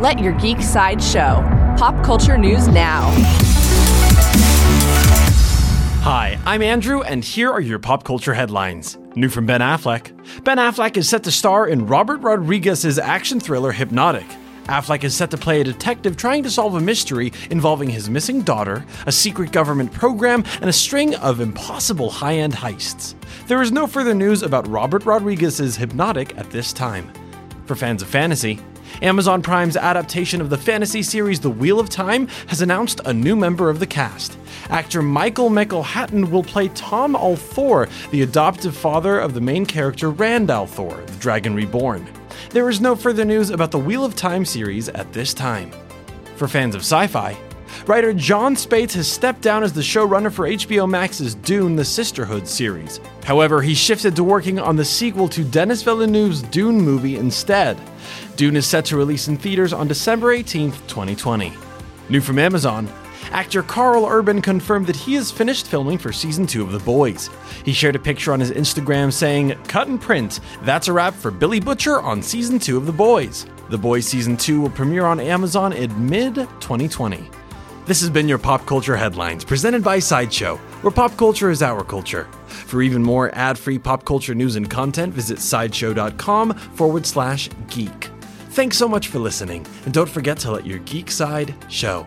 Let your geek side show. Pop culture news now. Hi, I'm Andrew, and here are your pop culture headlines. New from Ben Affleck. Ben Affleck is set to star in Robert Rodriguez's action thriller Hypnotic. Affleck is set to play a detective trying to solve a mystery involving his missing daughter, a secret government program, and a string of impossible high end heists. There is no further news about Robert Rodriguez's Hypnotic at this time. For fans of fantasy, Amazon Prime's adaptation of the fantasy series The Wheel of Time has announced a new member of the cast. Actor Michael McElhatton will play Tam al'Thor, the adoptive father of the main character Rand al'Thor, the Dragon Reborn. There is no further news about the Wheel of Time series at this time. For fans of sci fi, Writer Jon Spaihts has stepped down as the showrunner for HBO Max's Dune The Sisterhood series. However, he shifted to working on the sequel to Denis Villeneuve's Dune movie instead. Dune is set to release in theaters on December 18, 2020. New from Amazon, actor Karl Urban confirmed that he has finished filming for season 2 of The Boys. He shared a picture on his Instagram saying, Cut and print, that's a wrap for Billy Butcher on season 2 of The Boys. The Boys season 2 will premiere on Amazon in mid 2020. This has been your Pop Culture Headlines, presented by Sideshow, where pop culture is our culture. For even more ad free pop culture news and content, visit sideshow.com forward slash geek. Thanks so much for listening, and don't forget to let your geek side show.